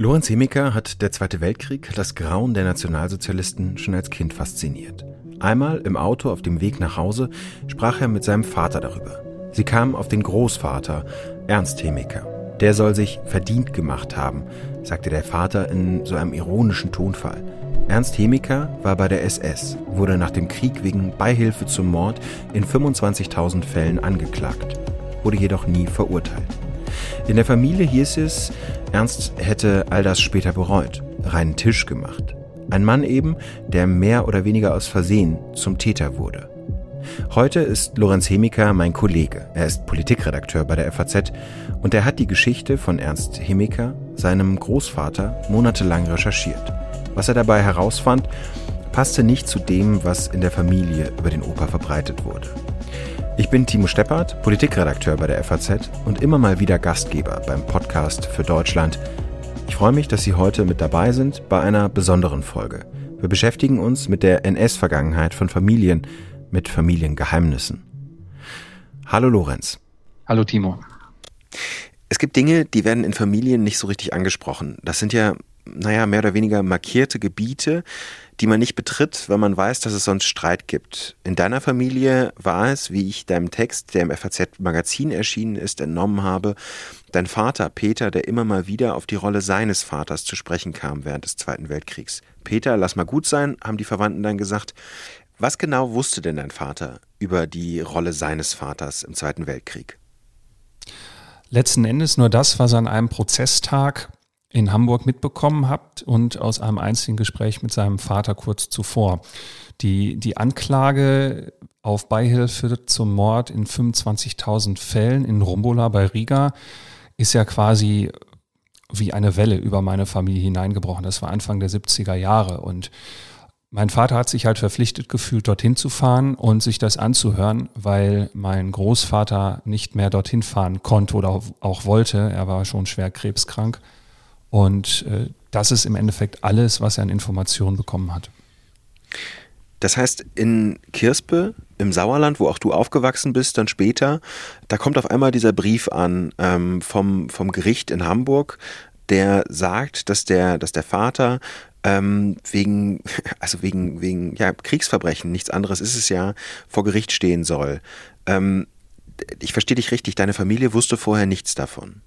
Lorenz Hemiker hat der Zweite Weltkrieg, das Grauen der Nationalsozialisten schon als Kind fasziniert. Einmal im Auto auf dem Weg nach Hause sprach er mit seinem Vater darüber. Sie kamen auf den Großvater, Ernst Hemiker. Der soll sich verdient gemacht haben, sagte der Vater in so einem ironischen Tonfall. Ernst Hemiker war bei der SS, wurde nach dem Krieg wegen Beihilfe zum Mord in 25.000 Fällen angeklagt, wurde jedoch nie verurteilt. In der Familie hieß es, Ernst hätte all das später bereut, reinen Tisch gemacht. Ein Mann eben, der mehr oder weniger aus Versehen zum Täter wurde. Heute ist Lorenz Hemiker mein Kollege. Er ist Politikredakteur bei der FAZ und er hat die Geschichte von Ernst Hemiker, seinem Großvater, monatelang recherchiert. Was er dabei herausfand, passte nicht zu dem, was in der Familie über den Opa verbreitet wurde. Ich bin Timo Steppert, Politikredakteur bei der FAZ und immer mal wieder Gastgeber beim Podcast für Deutschland. Ich freue mich, dass Sie heute mit dabei sind bei einer besonderen Folge. Wir beschäftigen uns mit der NS-Vergangenheit von Familien, mit Familiengeheimnissen. Hallo Lorenz. Hallo Timo. Es gibt Dinge, die werden in Familien nicht so richtig angesprochen. Das sind ja, naja, mehr oder weniger markierte Gebiete, die man nicht betritt, weil man weiß, dass es sonst Streit gibt. In deiner Familie war es, wie ich deinem Text, der im FAZ-Magazin erschienen ist, entnommen habe, dein Vater Peter, der immer mal wieder auf die Rolle seines Vaters zu sprechen kam während des Zweiten Weltkriegs. Peter, lass mal gut sein, haben die Verwandten dann gesagt. Was genau wusste denn dein Vater über die Rolle seines Vaters im Zweiten Weltkrieg? Letzten Endes nur das, was an einem Prozesstag in Hamburg mitbekommen habt und aus einem einzigen Gespräch mit seinem Vater kurz zuvor. Die, die Anklage auf Beihilfe zum Mord in 25.000 Fällen in Rumbola bei Riga ist ja quasi wie eine Welle über meine Familie hineingebrochen. Das war Anfang der 70er Jahre und mein Vater hat sich halt verpflichtet gefühlt, dorthin zu fahren und sich das anzuhören, weil mein Großvater nicht mehr dorthin fahren konnte oder auch wollte. Er war schon schwer krebskrank. Und äh, das ist im Endeffekt alles, was er an Informationen bekommen hat. Das heißt, in Kirspe im Sauerland, wo auch du aufgewachsen bist, dann später, da kommt auf einmal dieser Brief an ähm, vom, vom Gericht in Hamburg, der sagt, dass der, dass der Vater ähm, wegen, also wegen, wegen ja, Kriegsverbrechen, nichts anderes ist es ja, vor Gericht stehen soll. Ähm, ich verstehe dich richtig, deine Familie wusste vorher nichts davon.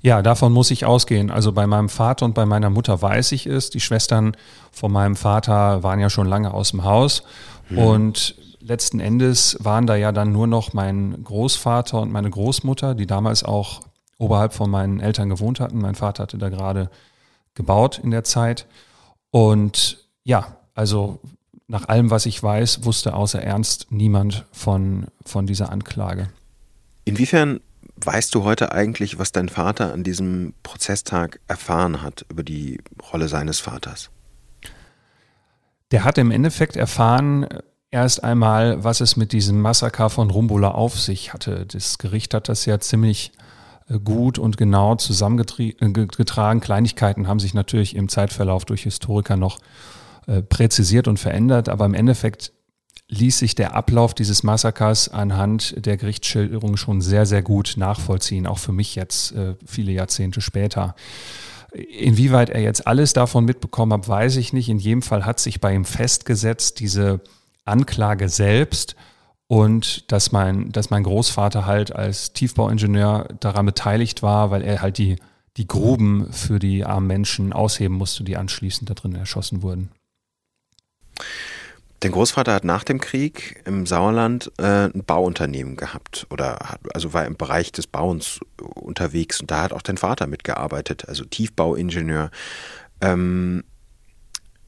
Ja, davon muss ich ausgehen. Also bei meinem Vater und bei meiner Mutter weiß ich es. Die Schwestern von meinem Vater waren ja schon lange aus dem Haus. Mhm. Und letzten Endes waren da ja dann nur noch mein Großvater und meine Großmutter, die damals auch oberhalb von meinen Eltern gewohnt hatten. Mein Vater hatte da gerade gebaut in der Zeit. Und ja, also nach allem, was ich weiß, wusste außer Ernst niemand von, von dieser Anklage. Inwiefern weißt du heute eigentlich, was dein Vater an diesem Prozesstag erfahren hat über die Rolle seines Vaters? Der hat im Endeffekt erfahren, erst einmal, was es mit diesem Massaker von Rumbola auf sich hatte. Das Gericht hat das ja ziemlich äh, gut und genau zusammengetragen. Kleinigkeiten haben sich natürlich im Zeitverlauf durch Historiker noch äh, präzisiert und verändert, aber im Endeffekt ließ sich der Ablauf dieses Massakers anhand der Gerichtsschilderung schon sehr, sehr gut nachvollziehen, auch für mich jetzt äh, viele Jahrzehnte später. Inwieweit er jetzt alles davon mitbekommen hat, weiß ich nicht. In jedem Fall hat sich bei ihm festgesetzt, diese Anklage selbst und dass mein, dass mein Großvater halt als Tiefbauingenieur daran beteiligt war, weil er halt die, die Gruben für die armen Menschen ausheben musste, die anschließend da drin erschossen wurden. Dein Großvater hat nach dem Krieg im Sauerland äh, ein Bauunternehmen gehabt oder hat, also war im Bereich des Bauens unterwegs und da hat auch dein Vater mitgearbeitet, also Tiefbauingenieur. Ähm,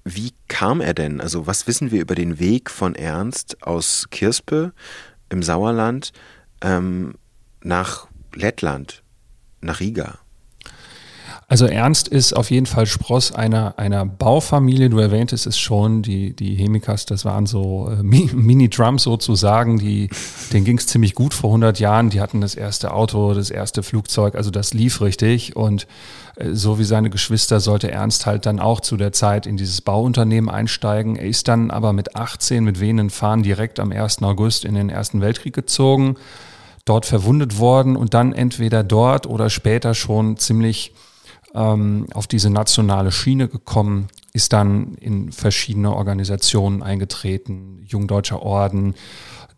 wie kam er denn? Also was wissen wir über den Weg von Ernst aus Kirspe im Sauerland ähm, nach Lettland, nach Riga? Also Ernst ist auf jeden Fall Spross einer, einer Baufamilie. Du erwähntest es schon, die, die Hemikas, das waren so äh, Mini-Drums sozusagen, die, denen ging es ziemlich gut vor 100 Jahren. Die hatten das erste Auto, das erste Flugzeug, also das lief richtig. Und äh, so wie seine Geschwister sollte Ernst halt dann auch zu der Zeit in dieses Bauunternehmen einsteigen. Er ist dann aber mit 18 mit wehenden Fahnen direkt am 1. August in den Ersten Weltkrieg gezogen, dort verwundet worden und dann entweder dort oder später schon ziemlich ähm, auf diese nationale Schiene gekommen, ist dann in verschiedene Organisationen eingetreten, Jungdeutscher Orden,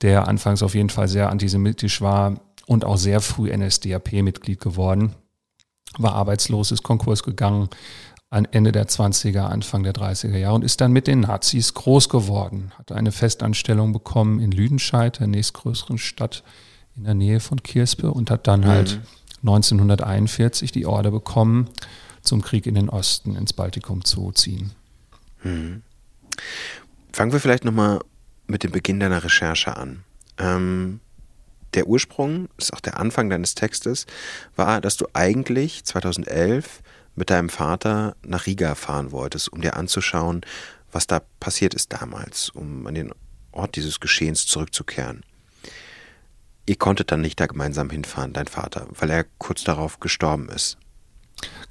der anfangs auf jeden Fall sehr antisemitisch war und auch sehr früh NSDAP-Mitglied geworden, war arbeitslos, ist Konkurs gegangen, Ende der 20er, Anfang der 30er Jahre und ist dann mit den Nazis groß geworden, hat eine Festanstellung bekommen in Lüdenscheid, der nächstgrößeren Stadt in der Nähe von Kirspe und hat dann halt mhm. 1941 die Order bekommen, zum Krieg in den Osten, ins Baltikum zu ziehen. Mhm. Fangen wir vielleicht nochmal mit dem Beginn deiner Recherche an. Ähm, der Ursprung, das ist auch der Anfang deines Textes, war, dass du eigentlich 2011 mit deinem Vater nach Riga fahren wolltest, um dir anzuschauen, was da passiert ist damals, um an den Ort dieses Geschehens zurückzukehren. Ihr konntet dann nicht da gemeinsam hinfahren, dein Vater, weil er kurz darauf gestorben ist.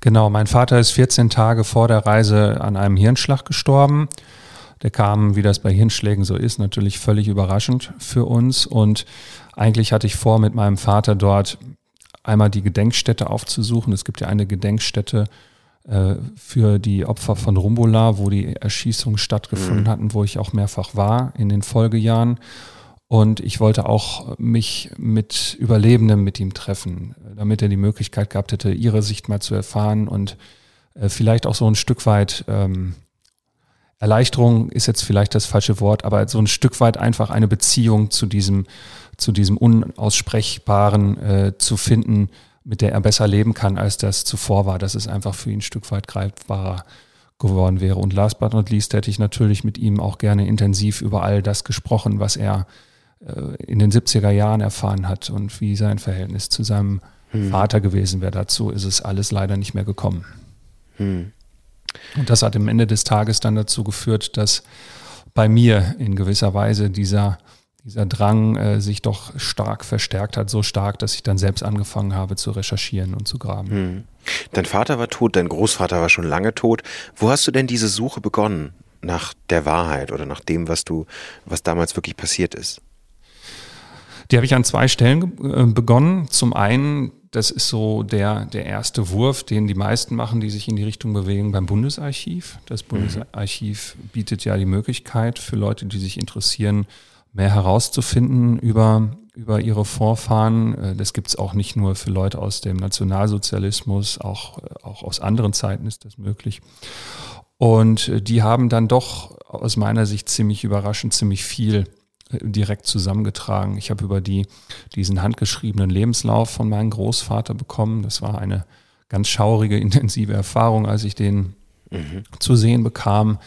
Genau, mein Vater ist 14 Tage vor der Reise an einem Hirnschlag gestorben. Der kam, wie das bei Hirnschlägen so ist, natürlich völlig überraschend für uns. Und eigentlich hatte ich vor, mit meinem Vater dort einmal die Gedenkstätte aufzusuchen. Es gibt ja eine Gedenkstätte äh, für die Opfer von Rumbola, wo die Erschießungen stattgefunden mhm. hatten, wo ich auch mehrfach war in den Folgejahren. Und ich wollte auch mich mit Überlebenden mit ihm treffen, damit er die Möglichkeit gehabt hätte, ihre Sicht mal zu erfahren und äh, vielleicht auch so ein Stück weit ähm, Erleichterung ist jetzt vielleicht das falsche Wort, aber so ein Stück weit einfach eine Beziehung zu diesem zu diesem Unaussprechbaren äh, zu finden, mit der er besser leben kann, als das zuvor war, dass es einfach für ihn ein Stück weit greifbarer geworden wäre. Und last but not least hätte ich natürlich mit ihm auch gerne intensiv über all das gesprochen, was er in den 70er Jahren erfahren hat und wie sein Verhältnis zu seinem hm. Vater gewesen wäre. Dazu ist es alles leider nicht mehr gekommen. Hm. Und das hat am Ende des Tages dann dazu geführt, dass bei mir in gewisser Weise dieser dieser Drang äh, sich doch stark verstärkt hat, so stark, dass ich dann selbst angefangen habe zu recherchieren und zu graben. Hm. Dein Vater war tot, dein Großvater war schon lange tot. Wo hast du denn diese Suche begonnen nach der Wahrheit oder nach dem, was du, was damals wirklich passiert ist? Die habe ich an zwei Stellen äh, begonnen. Zum einen, das ist so der, der erste Wurf, den die meisten machen, die sich in die Richtung bewegen beim Bundesarchiv. Das mhm. Bundesarchiv bietet ja die Möglichkeit für Leute, die sich interessieren, mehr herauszufinden über, über ihre Vorfahren. Äh, das gibt es auch nicht nur für Leute aus dem Nationalsozialismus, auch, äh, auch aus anderen Zeiten ist das möglich. Und die haben dann doch aus meiner Sicht ziemlich überraschend ziemlich viel direkt zusammengetragen. Ich habe über die, diesen handgeschriebenen Lebenslauf von meinem Großvater bekommen. Das war eine ganz schaurige, intensive Erfahrung, als ich den mhm. zu sehen bekam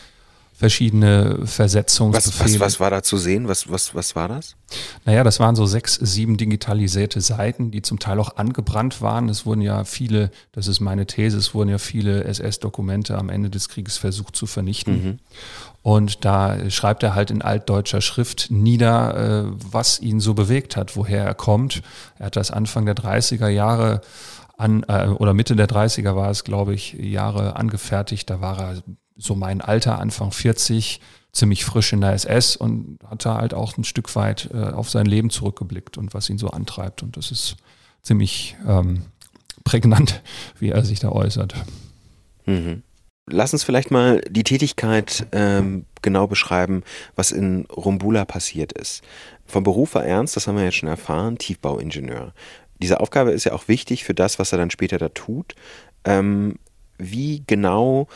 verschiedene Versetzungsbefehle. Was, was, was war da zu sehen? Was, was, was war das? Naja, das waren so sechs, sieben digitalisierte Seiten, die zum Teil auch angebrannt waren. Es wurden ja viele, das ist meine These, es wurden ja viele SS-Dokumente am Ende des Krieges versucht zu vernichten. Mhm. Und da schreibt er halt in altdeutscher Schrift nieder, äh, was ihn so bewegt hat, woher er kommt. Er hat das Anfang der 30er Jahre an, äh, oder Mitte der 30er war es, glaube ich, Jahre angefertigt. Da war er so mein Alter, Anfang 40, ziemlich frisch in der SS und hat da halt auch ein Stück weit äh, auf sein Leben zurückgeblickt und was ihn so antreibt. Und das ist ziemlich ähm, prägnant, wie er sich da äußert. Mhm. Lass uns vielleicht mal die Tätigkeit ähm, genau beschreiben, was in Rumbula passiert ist. Vom Beruf war Ernst, das haben wir jetzt schon erfahren, Tiefbauingenieur. Diese Aufgabe ist ja auch wichtig für das, was er dann später da tut. Ähm, wie genau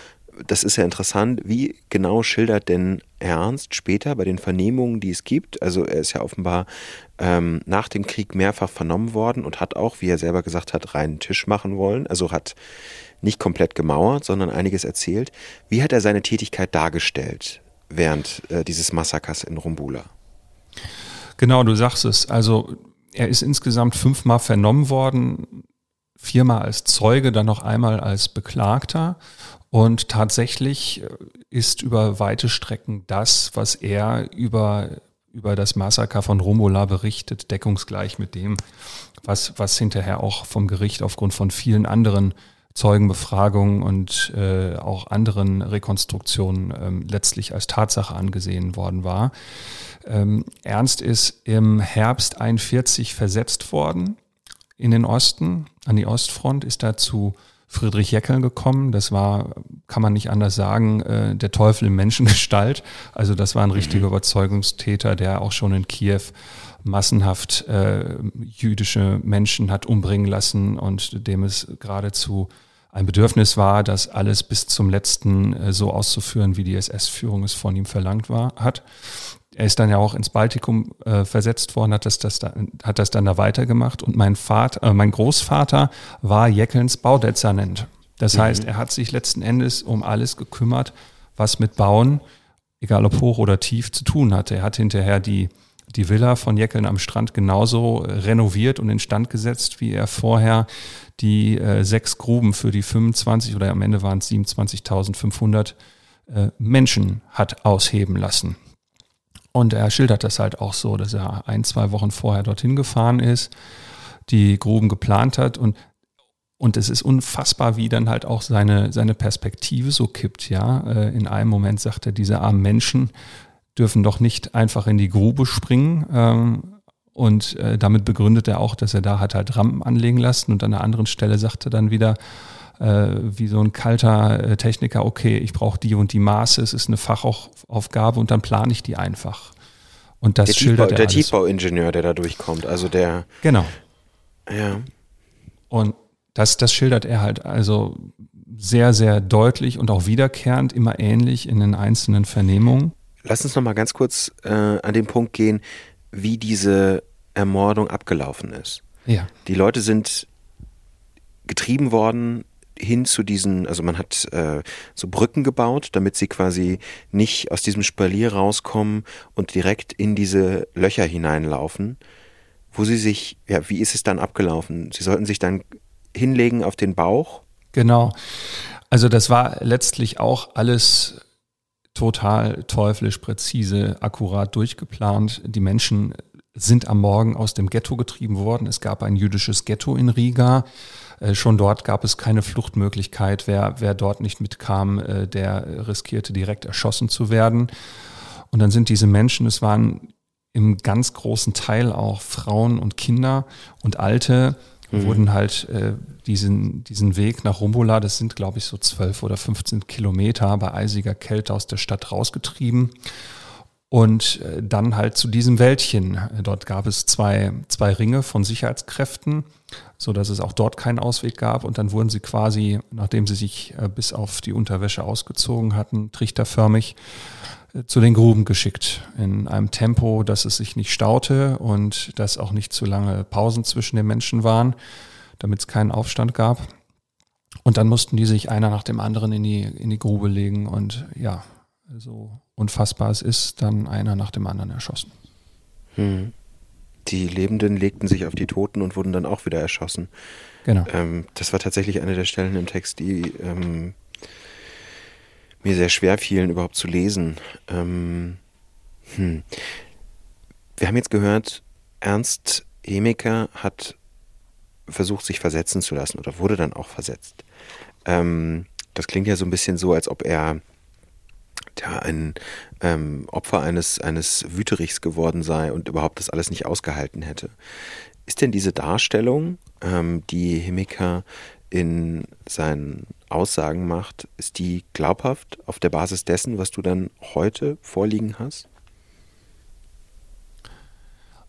das ist ja interessant, wie genau schildert denn Ernst später bei den Vernehmungen, die es gibt? Also er ist ja offenbar ähm, nach dem Krieg mehrfach vernommen worden und hat auch, wie er selber gesagt hat, reinen Tisch machen wollen. Also hat nicht komplett gemauert, sondern einiges erzählt. Wie hat er seine Tätigkeit dargestellt während äh, dieses Massakers in Rumbula? Genau, du sagst es. Also er ist insgesamt fünfmal vernommen worden, viermal als Zeuge, dann noch einmal als Beklagter. Und tatsächlich äh, ist über weite Strecken das, was er über, über das Massaker von Romola berichtet, deckungsgleich mit dem, was, was hinterher auch vom Gericht aufgrund von vielen anderen Zeugenbefragungen und äh, auch anderen Rekonstruktionen ähm, letztlich als Tatsache angesehen worden war. Ähm, Ernst ist im Herbst 41 versetzt worden in den Osten, an die Ostfront, ist dazu Friedrich Jeckeln gekommen. Das war, kann man nicht anders sagen, äh, der Teufel in Menschengestalt. Also das war ein richtiger mhm. Überzeugungstäter, der auch schon in Kiew massenhaft äh, jüdische Menschen hat umbringen lassen und dem es geradezu ein Bedürfnis war, das alles bis zum letzten äh, so auszuführen, wie die SS-Führung es von ihm verlangt war, hat. Er ist dann ja auch ins Baltikum äh, versetzt worden, hat das, das da, hat das dann da weitergemacht. Und mein Vater, äh, mein Großvater war Jeckelns Baudezernent. Das mhm. heißt, er hat sich letzten Endes um alles gekümmert, was mit Bauen, egal ob hoch oder tief, zu tun hatte. Er hat hinterher die die Villa von Jeckeln am Strand genauso äh, renoviert und instand gesetzt, wie er vorher die äh, sechs Gruben für die 25 oder am Ende waren es 27.500 äh, Menschen hat ausheben lassen. Und er schildert das halt auch so, dass er ein, zwei Wochen vorher dorthin gefahren ist, die Gruben geplant hat und und es ist unfassbar, wie dann halt auch seine, seine Perspektive so kippt, ja. Äh, in einem Moment sagt er, diese armen Menschen dürfen doch nicht einfach in die Grube springen. Ähm, und äh, damit begründet er auch, dass er da hat halt Rampen anlegen lassen. Und an einer anderen Stelle sagt er dann wieder, wie so ein kalter äh, Techniker, okay, ich brauche die und die Maße, es ist eine Fachaufgabe und dann plane ich die einfach. Und das der schildert Tiefbau, er Der Tiefbauingenieur, der da durchkommt, also der. Genau. Ja. Und das, das schildert er halt also sehr, sehr deutlich und auch wiederkehrend, immer ähnlich in den einzelnen Vernehmungen. Lass uns noch mal ganz kurz äh, an den Punkt gehen, wie diese Ermordung abgelaufen ist. Ja. Die Leute sind getrieben worden hin zu diesen, also man hat äh, so Brücken gebaut, damit sie quasi nicht aus diesem Spalier rauskommen und direkt in diese Löcher hineinlaufen, wo sie sich, ja, wie ist es dann abgelaufen? Sie sollten sich dann hinlegen auf den Bauch. Genau. Also das war letztlich auch alles total teuflisch präzise, akkurat durchgeplant. Die Menschen sind am Morgen aus dem Ghetto getrieben worden. Es gab ein jüdisches Ghetto in Riga. Äh, schon dort gab es keine Fluchtmöglichkeit. Wer, wer dort nicht mitkam, äh, der riskierte direkt erschossen zu werden. Und dann sind diese Menschen, es waren im ganz großen Teil auch Frauen und Kinder und Alte, mhm. wurden halt äh, diesen, diesen Weg nach Rumbola, das sind glaube ich so zwölf oder 15 Kilometer bei eisiger Kälte aus der Stadt rausgetrieben. Und äh, dann halt zu diesem Wäldchen. Dort gab es zwei, zwei Ringe von Sicherheitskräften, so dass es auch dort keinen Ausweg gab. Und dann wurden sie quasi, nachdem sie sich äh, bis auf die Unterwäsche ausgezogen hatten, trichterförmig zu den Gruben geschickt in einem Tempo, dass es sich nicht staute und dass auch nicht zu lange Pausen zwischen den Menschen waren, damit es keinen Aufstand gab. Und dann mussten die sich einer nach dem anderen in die, in die Grube legen und ja, so unfassbar es ist, dann einer nach dem anderen erschossen. Hm. Die Lebenden legten sich auf die Toten und wurden dann auch wieder erschossen. Genau. Ähm, das war tatsächlich eine der Stellen im Text, die ähm, mir sehr schwer fielen, überhaupt zu lesen. Ähm, hm. Wir haben jetzt gehört, Ernst Hemiker hat versucht, sich versetzen zu lassen oder wurde dann auch versetzt. Ähm, das klingt ja so ein bisschen so, als ob er ja, ein ähm, Opfer eines, eines Wüterichs geworden sei und überhaupt das alles nicht ausgehalten hätte. Ist denn diese Darstellung, ähm, die Hemiker in seinen Aussagen macht, ist die glaubhaft auf der Basis dessen, was du dann heute vorliegen hast?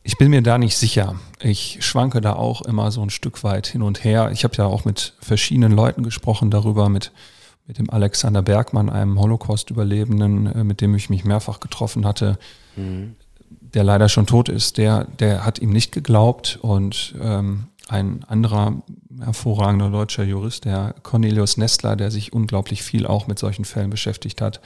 Ich bin mir da nicht sicher. Ich schwanke da auch immer so ein Stück weit hin und her. Ich habe ja auch mit verschiedenen Leuten gesprochen darüber, mit, mit dem Alexander Bergmann, einem Holocaust-Überlebenden, äh, mit dem ich mich mehrfach getroffen hatte, mhm. der leider schon tot ist. Der, der hat ihm nicht geglaubt und ähm, ein anderer hervorragender deutscher Jurist, der Cornelius Nestler, der sich unglaublich viel auch mit solchen Fällen beschäftigt hat,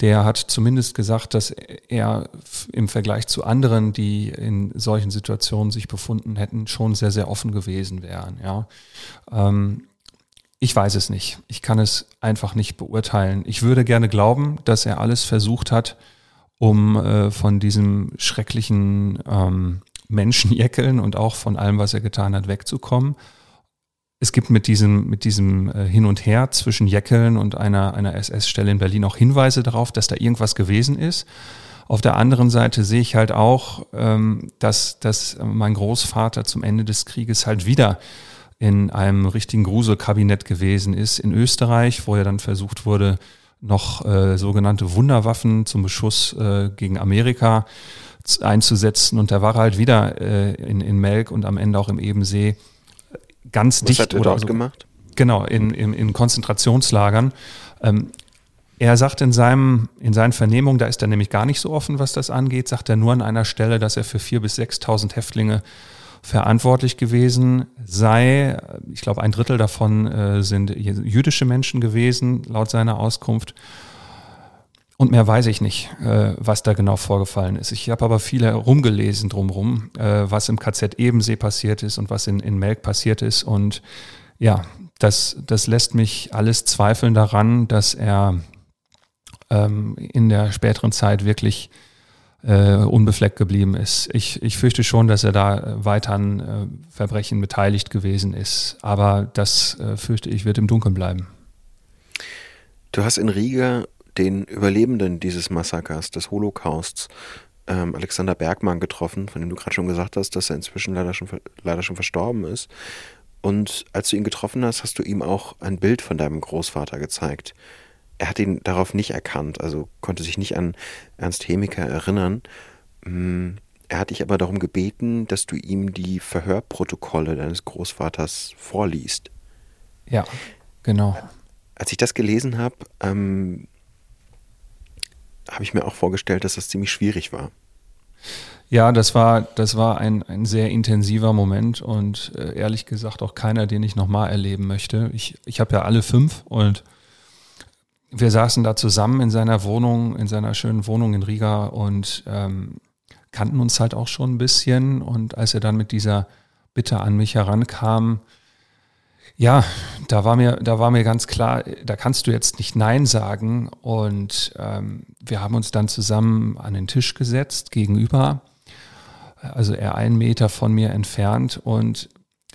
der hat zumindest gesagt, dass er im Vergleich zu anderen, die in solchen Situationen sich befunden hätten, schon sehr, sehr offen gewesen wären. Ja. Ähm, ich weiß es nicht. Ich kann es einfach nicht beurteilen. Ich würde gerne glauben, dass er alles versucht hat, um äh, von diesem schrecklichen ähm, Menschen jäckeln und auch von allem, was er getan hat, wegzukommen. Es gibt mit diesem, mit diesem äh, Hin und Her zwischen Jäckeln und einer, einer SS-Stelle in Berlin auch Hinweise darauf, dass da irgendwas gewesen ist. Auf der anderen Seite sehe ich halt auch, ähm, dass, dass mein Großvater zum Ende des Krieges halt wieder in einem richtigen Gruselkabinett gewesen ist in Österreich, wo er dann versucht wurde, noch äh, sogenannte Wunderwaffen zum Beschuss äh, gegen Amerika einzusetzen. Und da war er halt wieder äh, in, in Melk und am Ende auch im Ebensee ganz Was dicht. hat er oder dort so, gemacht? Genau, in, in, in Konzentrationslagern. Ähm, er sagt in, seinem, in seinen Vernehmungen, da ist er nämlich gar nicht so offen, was das angeht, sagt er nur an einer Stelle, dass er für 4.000 bis 6.000 Häftlinge verantwortlich gewesen sei. Ich glaube, ein Drittel davon äh, sind jüdische Menschen gewesen, laut seiner Auskunft. Und mehr weiß ich nicht, äh, was da genau vorgefallen ist. Ich habe aber viel herumgelesen drumherum, äh, was im KZ Ebensee passiert ist und was in, in Melk passiert ist. Und ja, das, das lässt mich alles zweifeln daran, dass er ähm, in der späteren Zeit wirklich äh, unbefleckt geblieben ist. Ich, ich fürchte schon, dass er da weiter an äh, Verbrechen beteiligt gewesen ist. Aber das, äh, fürchte ich, wird im Dunkeln bleiben. Du hast in Riga den Überlebenden dieses Massakers, des Holocausts, ähm, Alexander Bergmann getroffen, von dem du gerade schon gesagt hast, dass er inzwischen leider schon, leider schon verstorben ist. Und als du ihn getroffen hast, hast du ihm auch ein Bild von deinem Großvater gezeigt. Er hat ihn darauf nicht erkannt, also konnte sich nicht an Ernst Hemiker erinnern. Mm, er hat dich aber darum gebeten, dass du ihm die Verhörprotokolle deines Großvaters vorliest. Ja, genau. Als ich das gelesen habe, ähm, habe ich mir auch vorgestellt, dass das ziemlich schwierig war. Ja, das war, das war ein, ein sehr intensiver Moment und äh, ehrlich gesagt auch keiner, den ich nochmal erleben möchte. Ich, ich habe ja alle fünf und wir saßen da zusammen in seiner Wohnung, in seiner schönen Wohnung in Riga und ähm, kannten uns halt auch schon ein bisschen. Und als er dann mit dieser Bitte an mich herankam, ja, da war mir, da war mir ganz klar, da kannst du jetzt nicht Nein sagen. Und ähm, wir haben uns dann zusammen an den Tisch gesetzt, gegenüber, also er einen Meter von mir entfernt. Und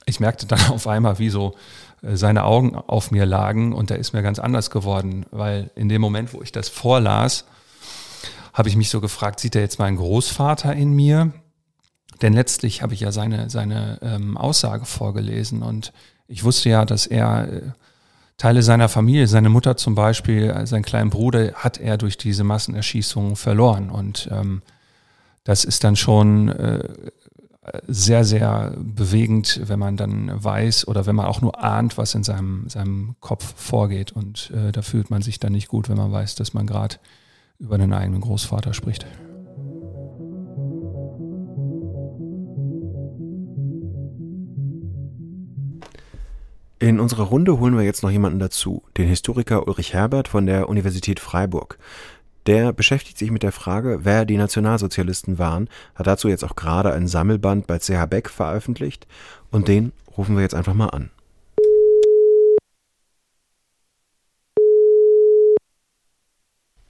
ich merkte dann auf einmal, wie so seine Augen auf mir lagen und da ist mir ganz anders geworden, weil in dem Moment, wo ich das vorlas, habe ich mich so gefragt, sieht er jetzt meinen Großvater in mir? Denn letztlich habe ich ja seine, seine ähm, Aussage vorgelesen und ich wusste ja, dass er äh, Teile seiner Familie, seine Mutter zum Beispiel, äh, seinen kleinen Bruder, hat er durch diese Massenerschießungen verloren. Und ähm, das ist dann schon äh, sehr, sehr bewegend, wenn man dann weiß oder wenn man auch nur ahnt, was in seinem, seinem Kopf vorgeht. Und äh, da fühlt man sich dann nicht gut, wenn man weiß, dass man gerade über den eigenen Großvater spricht. In unserer Runde holen wir jetzt noch jemanden dazu, den Historiker Ulrich Herbert von der Universität Freiburg. Der beschäftigt sich mit der Frage, wer die Nationalsozialisten waren, hat dazu jetzt auch gerade ein Sammelband bei CH Beck veröffentlicht und den rufen wir jetzt einfach mal an.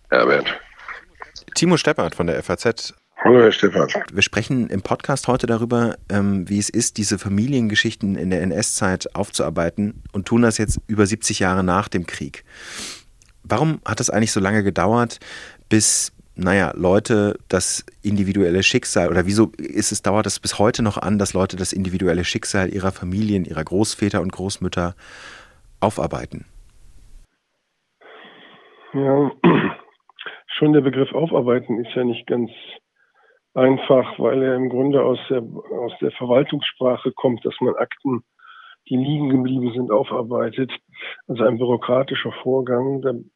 Herbert. Timo Steppert von der FAZ Hallo, Herr Stefan. Wir sprechen im Podcast heute darüber, ähm, wie es ist, diese Familiengeschichten in der NS-Zeit aufzuarbeiten und tun das jetzt über 70 Jahre nach dem Krieg. Warum hat es eigentlich so lange gedauert, bis, naja, Leute das individuelle Schicksal oder wieso ist es, dauert es bis heute noch an, dass Leute das individuelle Schicksal ihrer Familien, ihrer Großväter und Großmütter aufarbeiten? Ja, schon der Begriff aufarbeiten ist ja nicht ganz einfach, weil er im Grunde aus der, aus der Verwaltungssprache kommt, dass man Akten, die liegen geblieben sind, aufarbeitet. Also ein bürokratischer Vorgang.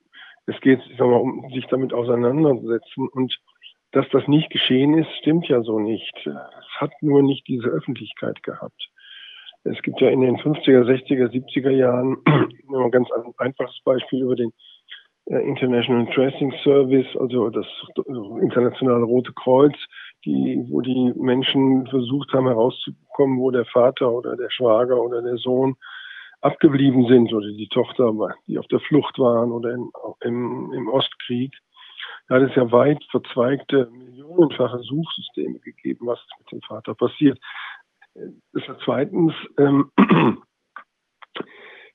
Es geht ich sag mal, um sich damit auseinandersetzen. Und dass das nicht geschehen ist, stimmt ja so nicht. Es hat nur nicht diese Öffentlichkeit gehabt. Es gibt ja in den 50er, 60er, 70er Jahren ein ganz einfaches Beispiel über den äh, International Tracing Service, also das internationale Rote Kreuz, die, wo die Menschen versucht haben herauszubekommen, wo der Vater oder der Schwager oder der Sohn abgeblieben sind oder die Tochter, die auf der Flucht waren oder in, im, im Ostkrieg. Da hat es ja weit verzweigte, millionenfache Suchsysteme gegeben, was mit dem Vater passiert. Das ja zweitens, ähm,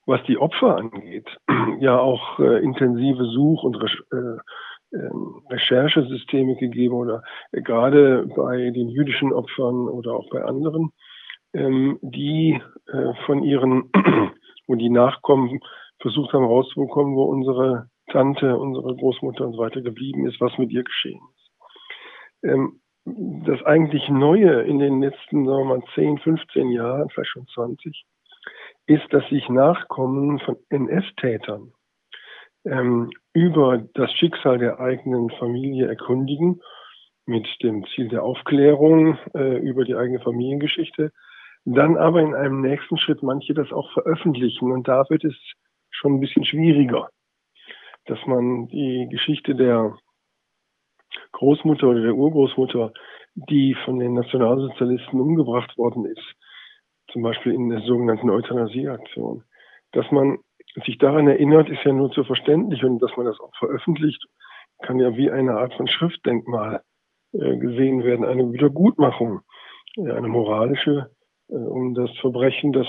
was die Opfer angeht, ja auch äh, intensive Such- und äh, ähm, Recherchesysteme gegeben oder äh, gerade bei den jüdischen Opfern oder auch bei anderen. Ähm, die äh, von ihren, wo die Nachkommen versucht haben rauszubekommen, wo unsere Tante, unsere Großmutter und so weiter geblieben ist, was mit ihr geschehen ist. Ähm, das eigentlich Neue in den letzten, sagen wir mal, 10, 15 Jahren, vielleicht schon 20, ist, dass sich Nachkommen von NS-Tätern ähm, über das Schicksal der eigenen Familie erkundigen, mit dem Ziel der Aufklärung äh, über die eigene Familiengeschichte, dann aber in einem nächsten Schritt manche das auch veröffentlichen. Und da wird es schon ein bisschen schwieriger, dass man die Geschichte der Großmutter oder der Urgroßmutter, die von den Nationalsozialisten umgebracht worden ist, zum Beispiel in der sogenannten Euthanasieaktion, dass man sich daran erinnert, ist ja nur zu verständlich und dass man das auch veröffentlicht, kann ja wie eine Art von Schriftdenkmal äh, gesehen werden, eine Wiedergutmachung, eine moralische, um das Verbrechen, das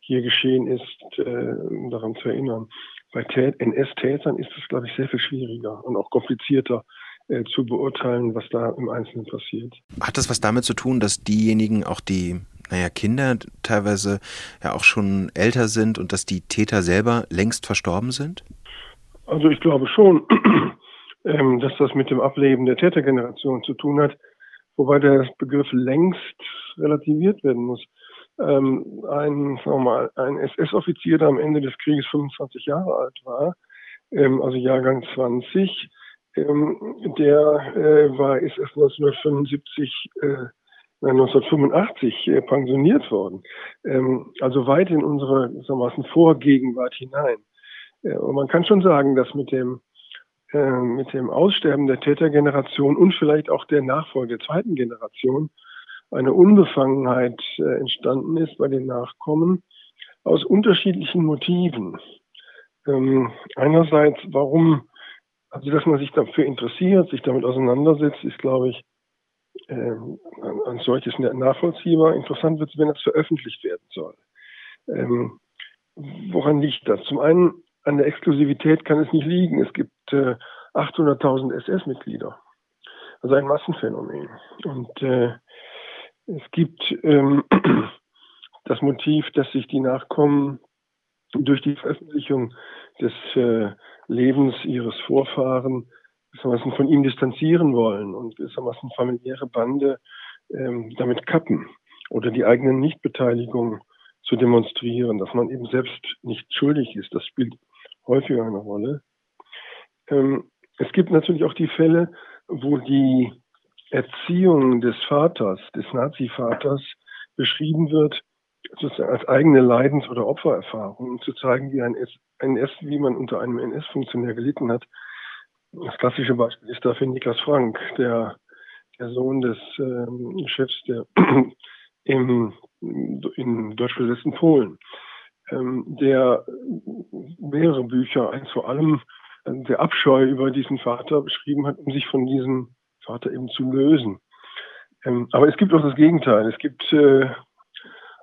hier geschehen ist, äh, um daran zu erinnern. Bei NS-Tätern ist es, glaube ich, sehr viel schwieriger und auch komplizierter äh, zu beurteilen, was da im Einzelnen passiert. Hat das was damit zu tun, dass diejenigen, auch die naja, Kinder teilweise ja auch schon älter sind und dass die Täter selber längst verstorben sind? Also ich glaube schon, ähm, dass das mit dem Ableben der Tätergeneration zu tun hat, wobei der Begriff längst relativiert werden muss. Ähm, ein, sagen wir mal, ein SS-Offizier, der am Ende des Krieges 25 Jahre alt war, ähm, also Jahrgang 20, der äh, war, ist erst 1975 1985 äh, pensioniert worden. Ähm, also weit in unsere sagen Vorgegenwart hinein. Äh, und man kann schon sagen, dass mit dem, äh, mit dem Aussterben der Tätergeneration und vielleicht auch der Nachfolge der zweiten Generation eine Unbefangenheit entstanden ist bei den Nachkommen aus unterschiedlichen Motiven. Ähm, einerseits, warum, also dass man sich dafür interessiert, sich damit auseinandersetzt, ist, glaube ich, ähm, ein solches nachvollziehbar. Interessant wird es, wenn das veröffentlicht werden soll. Ähm, woran liegt das? Zum einen, an der Exklusivität kann es nicht liegen. Es gibt äh, 800.000 SS-Mitglieder. Also ein Massenphänomen. Und äh, es gibt ähm, das Motiv, dass sich die Nachkommen durch die Veröffentlichung des äh, Lebens ihres Vorfahren gewissermaßen von ihm distanzieren wollen und gewissermaßen familiäre Bande ähm, damit kappen oder die eigene Nichtbeteiligung zu demonstrieren, dass man eben selbst nicht schuldig ist. Das spielt häufiger eine Rolle. Ähm, es gibt natürlich auch die Fälle, wo die Erziehung des Vaters, des Nazi-Vaters, beschrieben wird sozusagen als eigene Leidens- oder Opfererfahrung, um zu zeigen, wie ein NS, wie man unter einem NS-Funktionär gelitten hat. Das klassische Beispiel ist dafür Niklas Frank, der, der Sohn des ähm, Chefs der im, in deutsch besetzten Polen, ähm, der mehrere Bücher, eins vor allem äh, der Abscheu über diesen Vater beschrieben hat, um sich von diesem Vater eben zu lösen. Ähm, aber es gibt auch das Gegenteil. Es gibt äh,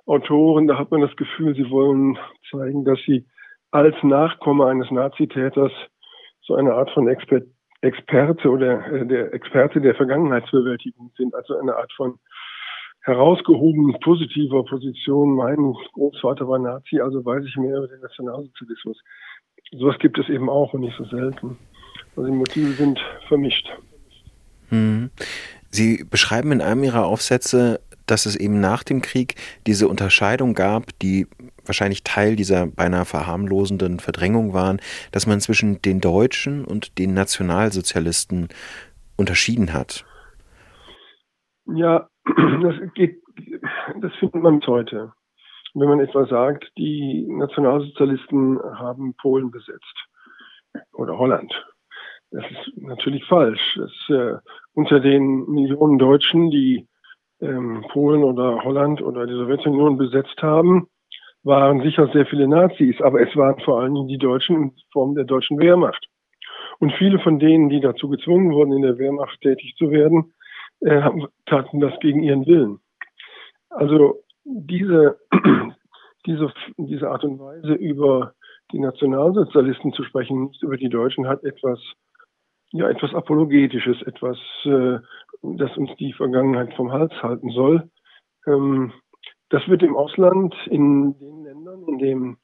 Autoren, da hat man das Gefühl, sie wollen zeigen, dass sie als Nachkomme eines Nazitäters so eine Art von Exper Experte oder äh, der Experte der Vergangenheitsbewältigung sind, also eine Art von herausgehoben positiver Position. Mein Großvater war Nazi, also weiß ich mehr über den Nationalsozialismus. Sowas gibt es eben auch und nicht so selten. Also die Motive sind vermischt. Hm. Sie beschreiben in einem Ihrer Aufsätze, dass es eben nach dem Krieg diese Unterscheidung gab, die wahrscheinlich Teil dieser beinahe verharmlosenden Verdrängung waren, dass man zwischen den Deutschen und den Nationalsozialisten unterschieden hat. Ja, das geht, das findet man bis heute. Wenn man etwa sagt, die Nationalsozialisten haben Polen besetzt oder Holland. Das ist natürlich falsch. Das, äh, unter den Millionen Deutschen, die ähm, Polen oder Holland oder die Sowjetunion besetzt haben, waren sicher sehr viele Nazis, aber es waren vor allen Dingen die Deutschen in Form der deutschen Wehrmacht. Und viele von denen, die dazu gezwungen wurden, in der Wehrmacht tätig zu werden, äh, taten das gegen ihren Willen. Also diese, diese, diese Art und Weise über die Nationalsozialisten zu sprechen, nicht über die Deutschen, hat etwas, ja, etwas Apologetisches, etwas, äh, das uns die Vergangenheit vom Hals halten soll. Ähm, Das wird im Ausland, in den Ländern, in denen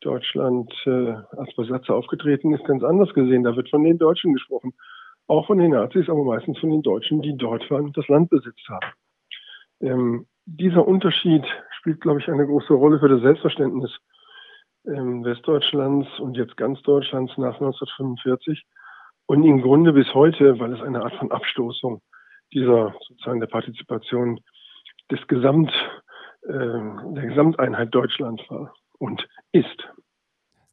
Deutschland äh, als Besatzer aufgetreten ist, ganz anders gesehen. Da wird von den Deutschen gesprochen. Auch von den Nazis, aber meistens von den Deutschen, die dort waren und das Land besitzt haben. Ähm, dieser Unterschied spielt, glaube ich, eine große Rolle für das Selbstverständnis ähm, Westdeutschlands und jetzt ganz Deutschlands nach 1945 und im Grunde bis heute, weil es eine Art von Abstoßung dieser sozusagen der Partizipation des Gesamt, äh, der Gesamteinheit Deutschland war und ist.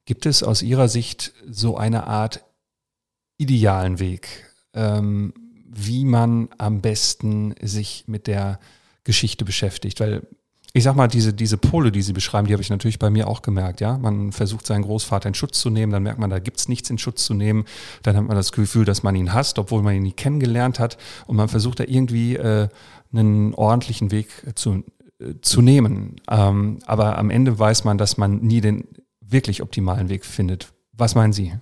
Gibt es aus Ihrer Sicht so eine Art idealen Weg, ähm, wie man am besten sich mit der Geschichte beschäftigt? Weil ich sag mal, diese, diese Pole, die Sie beschreiben, die habe ich natürlich bei mir auch gemerkt, ja. Man versucht seinen Großvater in Schutz zu nehmen, dann merkt man, da gibt es nichts in Schutz zu nehmen. Dann hat man das Gefühl, dass man ihn hasst, obwohl man ihn nie kennengelernt hat. Und man versucht da irgendwie äh, einen ordentlichen Weg zu, zu nehmen. Ähm, aber am Ende weiß man, dass man nie den wirklich optimalen Weg findet. Was meinen Sie?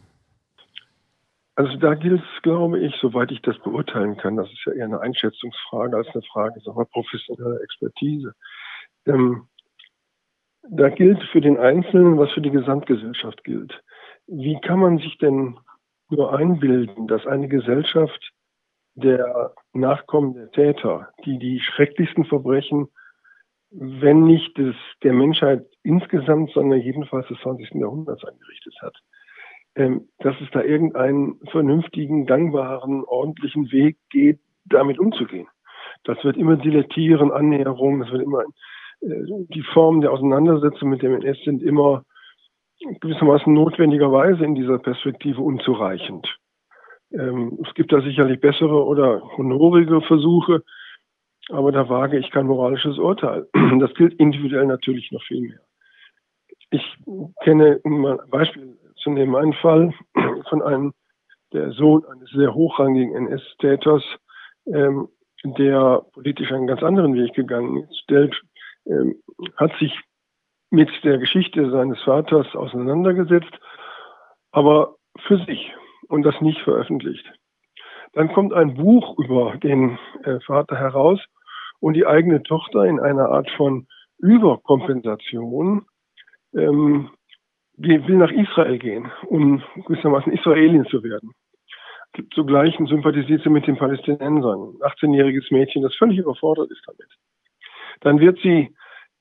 Also da gilt es, glaube ich, soweit ich das beurteilen kann, das ist ja eher eine Einschätzungsfrage als eine Frage sag mal, professioneller Expertise. Ähm, da gilt für den Einzelnen, was für die Gesamtgesellschaft gilt. Wie kann man sich denn nur einbilden, dass eine Gesellschaft der Nachkommen der Täter, die die schrecklichsten Verbrechen wenn nicht des, der Menschheit insgesamt, sondern jedenfalls des 20. Jahrhunderts angerichtet hat. Ähm, dass es da irgendeinen vernünftigen, gangbaren, ordentlichen Weg geht, damit umzugehen. Das wird immer Dilettieren, Annäherung, das wird immer, äh, die Formen der Auseinandersetzung mit dem NS sind immer gewissermaßen notwendigerweise in dieser Perspektive unzureichend. Ähm, es gibt da sicherlich bessere oder honorige Versuche, aber da wage ich kein moralisches Urteil. Das gilt individuell natürlich noch viel mehr. Ich kenne, um mal ein Beispiel zu nehmen, einen Fall von einem, der Sohn eines sehr hochrangigen NS-Täters, ähm, der politisch einen ganz anderen Weg gegangen ist, stellt, ähm, hat sich mit der Geschichte seines Vaters auseinandergesetzt, aber für sich und das nicht veröffentlicht. Dann kommt ein Buch über den äh, Vater heraus und die eigene Tochter in einer Art von Überkompensation ähm, will nach Israel gehen, um gewissermaßen Israelin zu werden. Zugleich sympathisiert sie mit den Palästinensern. Ein 18-jähriges Mädchen, das völlig überfordert ist damit. Dann wird sie,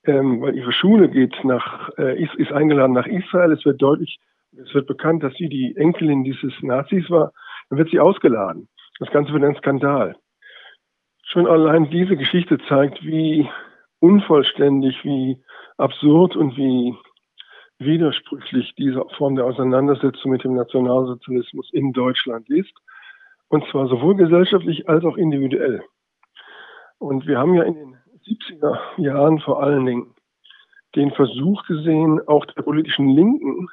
ähm, weil ihre Schule geht nach, äh, ist, ist eingeladen nach Israel. Es wird deutlich, es wird bekannt, dass sie die Enkelin dieses Nazis war. Dann wird sie ausgeladen. Das Ganze wird ein Skandal. Schon allein diese Geschichte zeigt, wie unvollständig, wie absurd und wie widersprüchlich diese Form der Auseinandersetzung mit dem Nationalsozialismus in Deutschland ist. Und zwar sowohl gesellschaftlich als auch individuell. Und wir haben ja in den 70er Jahren vor allen Dingen den Versuch gesehen, auch der politischen Linken,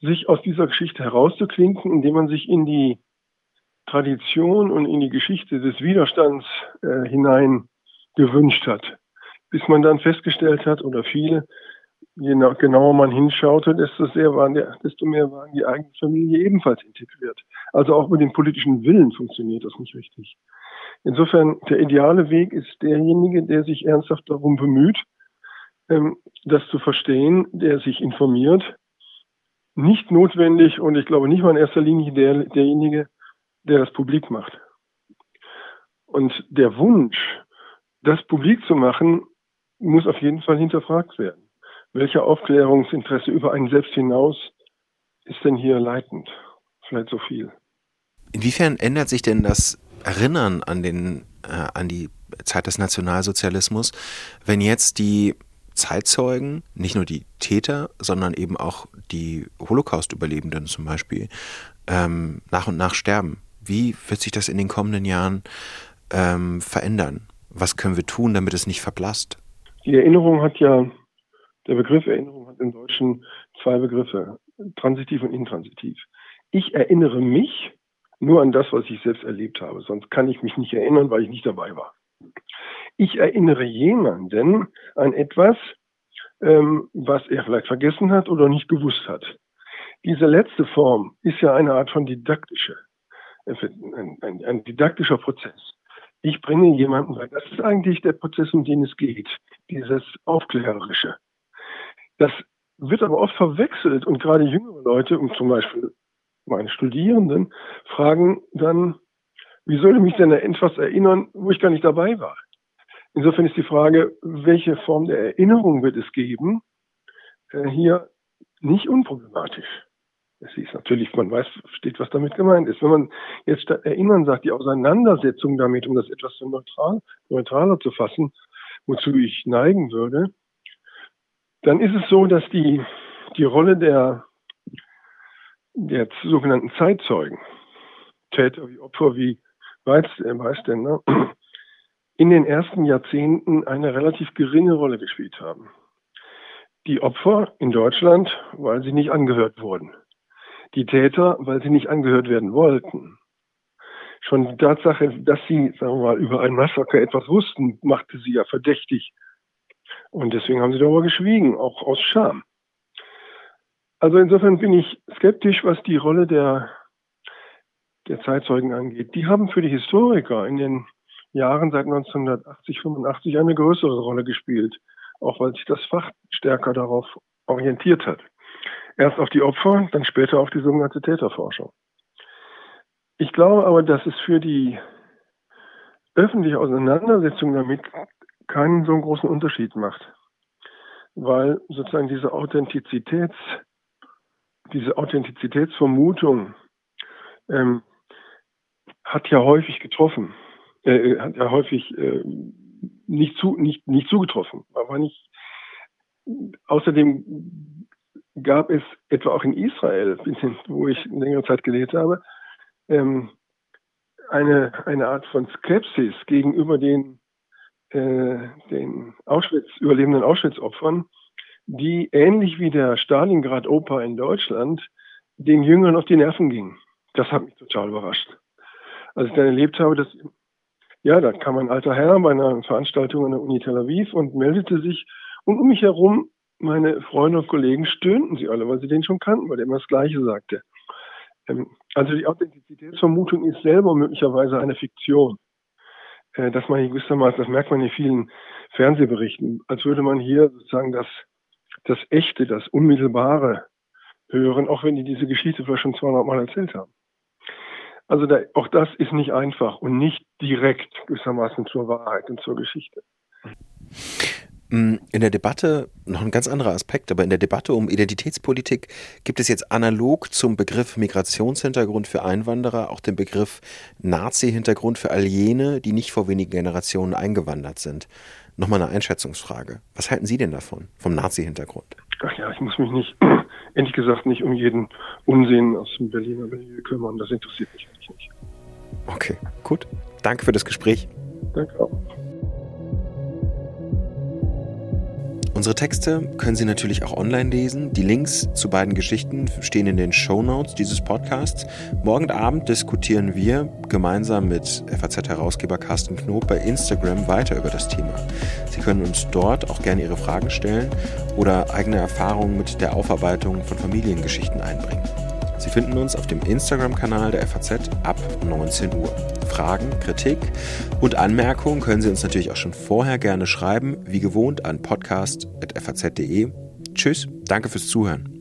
sich aus dieser Geschichte herauszuklinken, indem man sich in die Tradition und in die Geschichte des Widerstands äh, hinein gewünscht hat. Bis man dann festgestellt hat, oder viele, je nach, genauer man hinschaute, desto, sehr waren der, desto mehr waren die eigene Familie ebenfalls integriert. Also auch mit dem politischen Willen funktioniert das nicht richtig. Insofern, der ideale Weg ist derjenige, der sich ernsthaft darum bemüht, ähm, das zu verstehen, der sich informiert. Nicht notwendig und ich glaube nicht mal in erster Linie der, derjenige, der das publik macht. Und der Wunsch, das publik zu machen, muss auf jeden Fall hinterfragt werden. Welcher Aufklärungsinteresse über einen selbst hinaus ist denn hier leitend? Vielleicht so viel. Inwiefern ändert sich denn das Erinnern an, den, äh, an die Zeit des Nationalsozialismus, wenn jetzt die Zeitzeugen, nicht nur die Täter, sondern eben auch die Holocaust-Überlebenden zum Beispiel, ähm, nach und nach sterben? Wie wird sich das in den kommenden Jahren ähm, verändern? Was können wir tun, damit es nicht verblasst? Die Erinnerung hat ja, der Begriff Erinnerung hat im Deutschen zwei Begriffe, transitiv und intransitiv. Ich erinnere mich nur an das, was ich selbst erlebt habe, sonst kann ich mich nicht erinnern, weil ich nicht dabei war. Ich erinnere jemanden an etwas, ähm, was er vielleicht vergessen hat oder nicht gewusst hat. Diese letzte Form ist ja eine Art von didaktische ein, ein, ein didaktischer Prozess. ich bringe jemanden bei. Das ist eigentlich der Prozess, um den es geht, dieses Aufklärerische. Das wird aber oft verwechselt und gerade jüngere Leute, und zum Beispiel meine Studierenden, fragen dann, wie soll ich mich denn etwas erinnern, wo ich gar nicht dabei war? Insofern ist die Frage, welche Form der Erinnerung wird es geben, äh, hier nicht unproblematisch. Es ist natürlich, man weiß, versteht, was damit gemeint ist. Wenn man jetzt statt Erinnern sagt, die Auseinandersetzung damit, um das etwas so neutral, neutraler zu fassen, wozu ich neigen würde, dann ist es so, dass die, die Rolle der, der sogenannten Zeitzeugen, Täter wie Opfer wie Beiständer, in den ersten Jahrzehnten eine relativ geringe Rolle gespielt haben. Die Opfer in Deutschland, weil sie nicht angehört wurden die Täter, weil sie nicht angehört werden wollten. Schon die Tatsache, dass sie, sagen wir mal, über ein Massaker etwas wussten, machte sie ja verdächtig. Und deswegen haben sie darüber geschwiegen, auch aus Scham. Also insofern bin ich skeptisch, was die Rolle der, der Zeitzeugen angeht. Die haben für die Historiker in den Jahren seit 1980, 85 eine größere Rolle gespielt, auch weil sich das Fach stärker darauf orientiert hat. Erst auf die Opfer, dann später auf die sogenannte Täterforschung. Ich glaube aber, dass es für die öffentliche Auseinandersetzung damit keinen so einen großen Unterschied macht. Weil sozusagen diese Authentizitäts, diese Authentizitätsvermutung ähm, hat ja häufig getroffen, äh, hat ja häufig äh, nicht, zu, nicht, nicht zugetroffen. Aber nicht, außerdem gab es etwa auch in Israel, wo ich längere Zeit gelebt habe, ähm, eine, eine Art von Skepsis gegenüber den, äh, den Auschwitz, überlebenden Auschwitz-Opfern, die ähnlich wie der Stalingrad-Oper in Deutschland den Jüngern auf die Nerven ging. Das hat mich total überrascht. Als ich dann erlebt habe, dass, ja, da kam ein alter Herr bei einer Veranstaltung an der Uni Tel Aviv und meldete sich und um mich herum meine Freunde und Kollegen stöhnten sie alle, weil sie den schon kannten, weil der immer das Gleiche sagte. Ähm, also die Authentizitätsvermutung ist selber möglicherweise eine Fiktion. Äh, dass man hier gewissermaßen, das merkt man in vielen Fernsehberichten, als würde man hier sozusagen das, das Echte, das Unmittelbare hören, auch wenn die diese Geschichte vielleicht schon 200 Mal erzählt haben. Also da, auch das ist nicht einfach und nicht direkt gewissermaßen zur Wahrheit und zur Geschichte. Mm, in der Debatte, noch ein ganz anderer Aspekt, aber in der Debatte um Identitätspolitik gibt es jetzt analog zum Begriff Migrationshintergrund für Einwanderer auch den Begriff Nazi-Hintergrund für all jene, die nicht vor wenigen Generationen eingewandert sind. Nochmal eine Einschätzungsfrage. Was halten Sie denn davon, vom Nazi-Hintergrund? Ach ja, ich muss mich nicht, ehrlich gesagt, nicht um jeden Unsinn aus dem Berliner Milieu kümmern. Das interessiert mich eigentlich nicht. Okay, gut. Danke für das Gespräch. Danke auch. Unsere Texte können Sie natürlich auch online lesen. Die Links zu beiden Geschichten stehen in den Show Notes dieses Podcasts. Morgen Abend diskutieren wir gemeinsam mit FAZ-Herausgeber Carsten Knob bei Instagram weiter über das Thema. Sie können uns dort auch gerne Ihre Fragen stellen oder eigene Erfahrungen mit der Aufarbeitung von Familiengeschichten einbringen. Sie finden uns auf dem Instagram-Kanal der FAZ ab 19 Uhr. Fragen, Kritik und Anmerkungen können Sie uns natürlich auch schon vorher gerne schreiben, wie gewohnt an podcast.faz.de. Tschüss, danke fürs Zuhören.